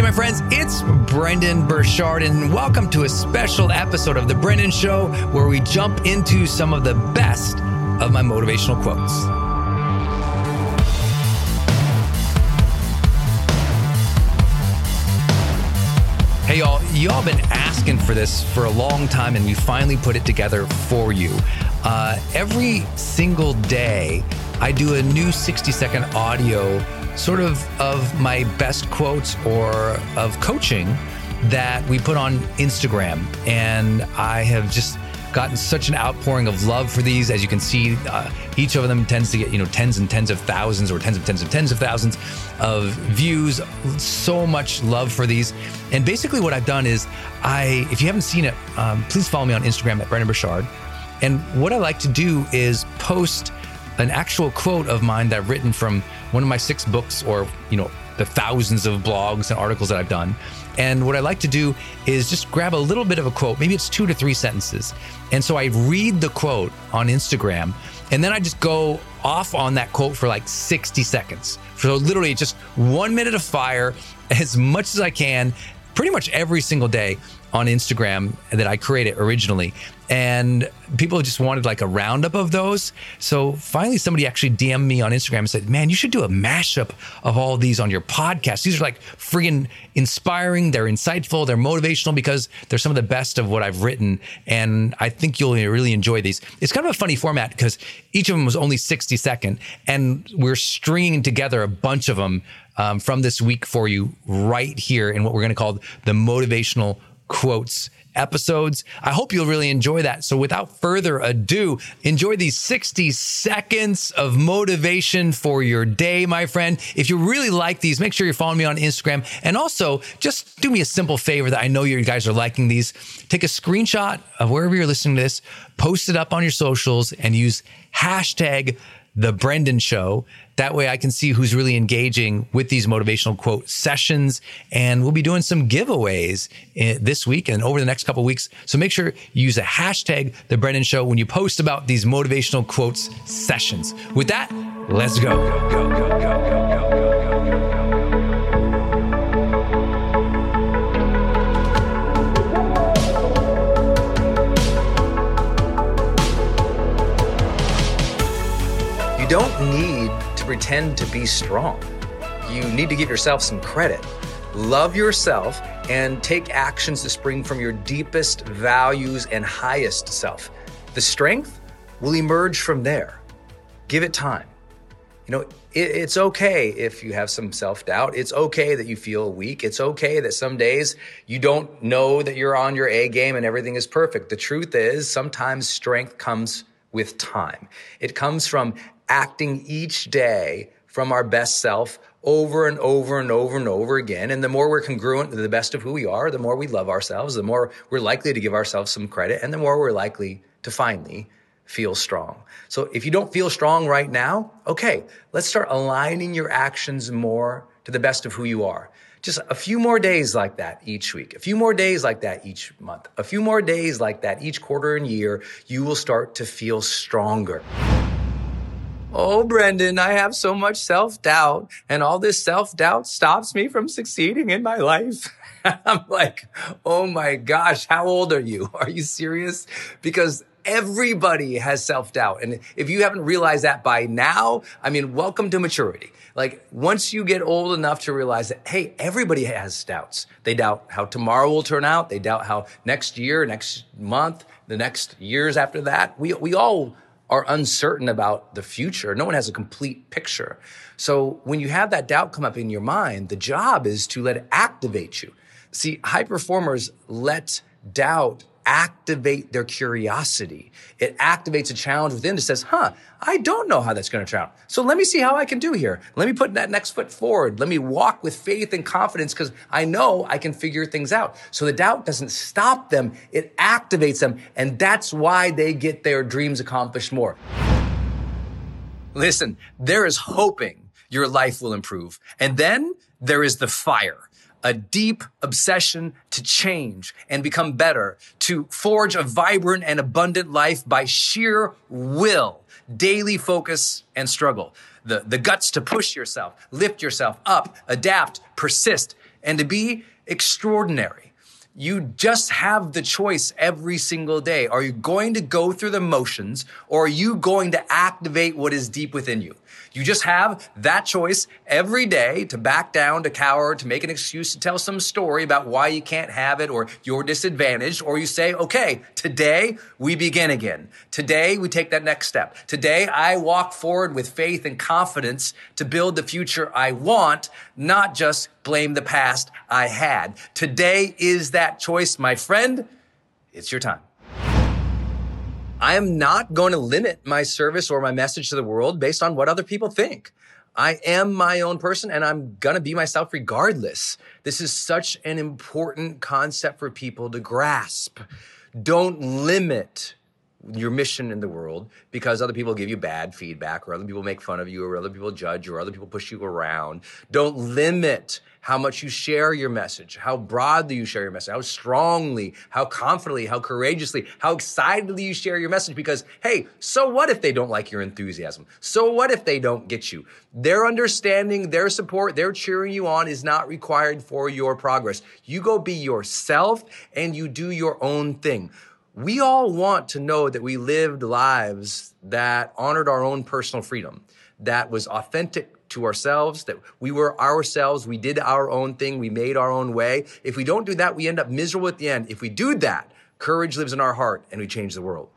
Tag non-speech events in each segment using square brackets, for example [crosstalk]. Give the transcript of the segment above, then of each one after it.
Hey, my friends, it's Brendon Burchard, and welcome to a special episode of The Brendon Show where we jump into some of the best of my motivational quotes. Hey, y'all, y'all been asking for this for a long time, and we finally put it together for you. Uh, every single day, I do a new 60 second audio sort of of my best quotes or of coaching that we put on Instagram. And I have just gotten such an outpouring of love for these. As you can see, uh, each of them tends to get, you know, tens and tens of thousands or tens of tens of tens of thousands of views. So much love for these. And basically, what I've done is, I, if you haven't seen it, um, please follow me on Instagram at Brendon Burchard. And what I like to do is post an actual quote of mine that I've written from one of my six books or, you know, the thousands of blogs and articles that I've done. And what I like to do is just grab a little bit of a quote, maybe it's two to three sentences. And so I read the quote on Instagram and then I just go off on that quote for like 60 seconds. So literally just one minute of fire [laughs] as much as I can, pretty much every single day. On Instagram that I created originally. And people just wanted like a roundup of those. So finally, somebody actually DM'd me on Instagram and said, Man, you should do a mashup of all these on your podcast. These are like friggin' inspiring. They're insightful. They're motivational because they're some of the best of what I've written. And I think you'll really enjoy these. It's kind of a funny format because each of them was only 60 second. And we're stringing together a bunch of them um, from this week for you right here in what we're going to call the motivational quotes episodes. I hope you'll really enjoy that. So without further ado, enjoy these 60 seconds of motivation for your day, my friend. If you really like these, make sure you're following me on Instagram. And also just do me a simple favor that I know you guys are liking these. Take a screenshot of wherever you're listening to this, post it up on your socials and use hashtag the Brendon Show. That way I can see who's really engaging with these motivational quote sessions. And we'll be doing some giveaways eh, this week and over the next couple weeks. So make sure you use a hashtag the Brendon Show when you post about these motivational quotes sessions. With that, let's go. go, go, go pretend to be strong. You need to give yourself some credit. Love yourself and take actions that spring from your deepest values and highest self. The strength will emerge from there. Give it time. You know, it, it's okay if you have some self doubt. It's okay that you feel weak. It's okay that some days you don't know that you're on your A game and everything is perfect. The truth is, sometimes strength comes with time. It comes from acting each day from our best self over and over and over and over again. And the more we're congruent to the best of who we are, the more we love ourselves, the more we're likely to give ourselves some credit, and the more we're likely to finally feel strong. So if you don't feel strong right now, okay, let's start aligning your actions more to the best of who you are. Just a few more days like that each week, a few more days like that each month, a few more days like that each quarter and year, you will start to feel stronger. Oh, Brendon, I have so much self doubt, and all this self doubt stops me from succeeding in my life. [laughs] I'm like, oh my gosh, how old are you? [laughs] Are you serious? Because everybody has self doubt. And if you haven't realized that by now, I mean, welcome to maturity. Like once you get old enough to realize that, hey, everybody has doubts. They doubt how tomorrow will turn out. They doubt how next year, next month, the next years after that. We, we all are uncertain about the future. No one has a complete picture. So when you have that doubt come up in your mind, the job is to let it activate you. See, high performers let doubt activate their curiosity. It activates a challenge within that says, huh, I don't know how that's going to turn out. So let me see how I can do here. Let me put that next foot forward. Let me walk with faith and confidence because I know I can figure things out. So the doubt doesn't stop them. It activates them. And that's why they get their dreams accomplished more. Listen, there is hoping your life will improve. And then there is the fire a deep obsession to change and become better, to forge a vibrant and abundant life by sheer will, daily focus and struggle. The, the guts to push yourself, lift yourself up, adapt, persist, and to be extraordinary. You just have the choice every single day. Are you going to go through the motions or are you going to activate what is deep within you? You just have that choice every day to back down, to cower, to make an excuse, to tell some story about why you can't have it or you're disadvantaged. Or you say, okay, today we begin again. Today we take that next step. Today I walk forward with faith and confidence to build the future I want, not just blame the past I had. Today is that choice, my friend. It's your time. I am not going to limit my service or my message to the world based on what other people think. I am my own person and I'm going to be myself regardless. This is such an important concept for people to grasp. Don't limit your mission in the world because other people give you bad feedback or other people make fun of you or other people judge or other people push you around. Don't limit how much you share your message, how broadly you share your message, how strongly, how confidently, how courageously, how excitedly you share your message because, hey, so what if they don't like your enthusiasm? So what if they don't get you? Their understanding, their support, their cheering you on is not required for your progress. You go be yourself and you do your own thing we all want to know that we lived lives that honored our own personal freedom, that was authentic to ourselves, that we were ourselves, we did our own thing, we made our own way. If we don't do that, we end up miserable at the end. If we do that, courage lives in our heart and we change the world.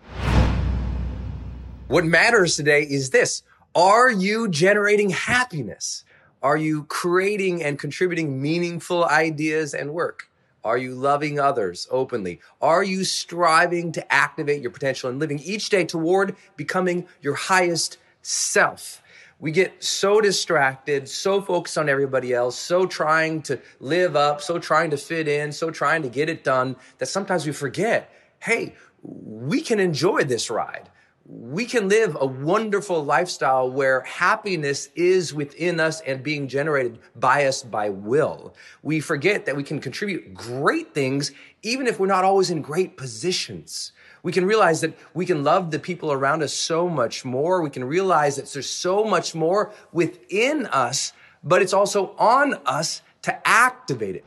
What matters today is this. Are you generating happiness? Are you creating and contributing meaningful ideas and work? Are you loving others openly? Are you striving to activate your potential and living each day toward becoming your highest self? We get so distracted, so focused on everybody else, so trying to live up, so trying to fit in, so trying to get it done that sometimes we forget hey, we can enjoy this ride we can live a wonderful lifestyle where happiness is within us and being generated by us by will. We forget that we can contribute great things even if we're not always in great positions. We can realize that we can love the people around us so much more. We can realize that there's so much more within us, but it's also on us to activate it.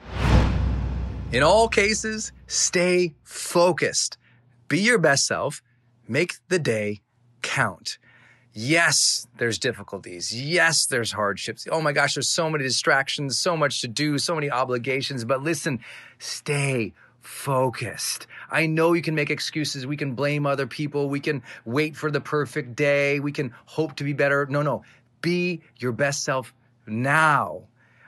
In all cases, stay focused. Be your best self Make the day count. Yes, there's difficulties. Yes, there's hardships. Oh my gosh, there's so many distractions, so much to do, so many obligations. But listen, stay focused. I know you can make excuses. We can blame other people. We can wait for the perfect day. We can hope to be better. No, no. Be your best self now.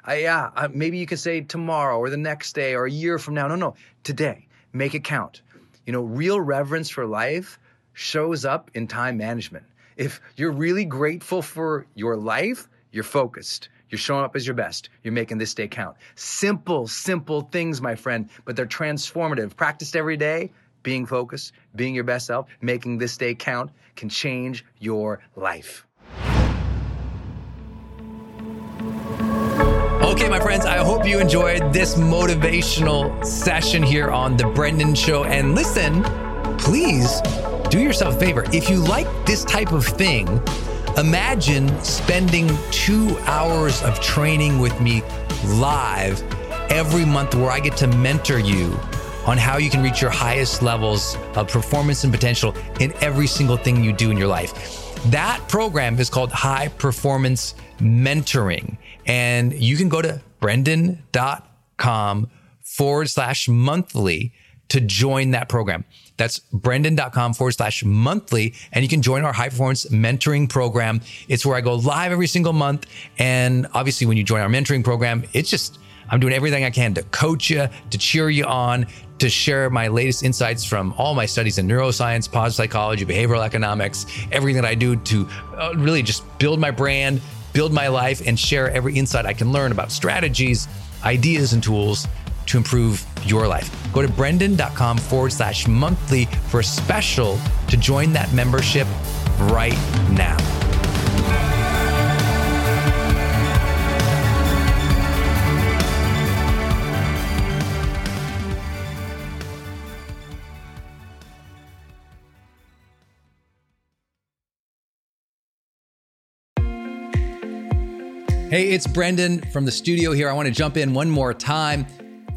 Uh, yeah, uh, maybe you could say tomorrow or the next day or a year from now. No, no. Today. Make it count. You know, real reverence for life shows up in time management. If you're really grateful for your life, you're focused. You're showing up as your best. You're making this day count. Simple, simple things, my friend, but they're transformative. Practiced every day, being focused, being your best self, making this day count can change your life. Okay, my friends, I hope you enjoyed this motivational session here on The Brendon Show. And listen, please do yourself a favor. If you like this type of thing, imagine spending two hours of training with me live every month where I get to mentor you on how you can reach your highest levels of performance and potential in every single thing you do in your life. That program is called High Performance Mentoring. And you can go to brendon.com forward slash monthly to join that program. That's brendon.com forward slash monthly. And you can join our high performance mentoring program. It's where I go live every single month. And obviously, when you join our mentoring program, it's just, I'm doing everything I can to coach you, to cheer you on, to share my latest insights from all my studies in neuroscience, positive psychology, behavioral economics, everything that I do to uh, really just build my brand, build my life, and share every insight I can learn about strategies, ideas, and tools to improve your life. Go to brendon.com forward slash monthly for a special to join that membership right now. Hey, it's Brendon from the studio here. I want to jump in one more time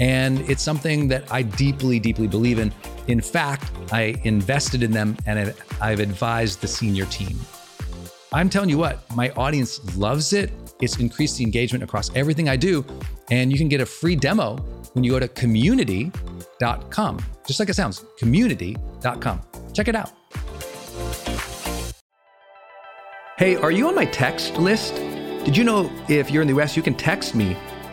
And it's something that I deeply, deeply believe in. In fact, I invested in them and I've advised the senior team. I'm telling you what, my audience loves it. It's increased the engagement across everything I do. And you can get a free demo when you go to community.com. Just like it sounds, community.com. Check it out. Hey, are you on my text list? Did you know if you're in the US, you can text me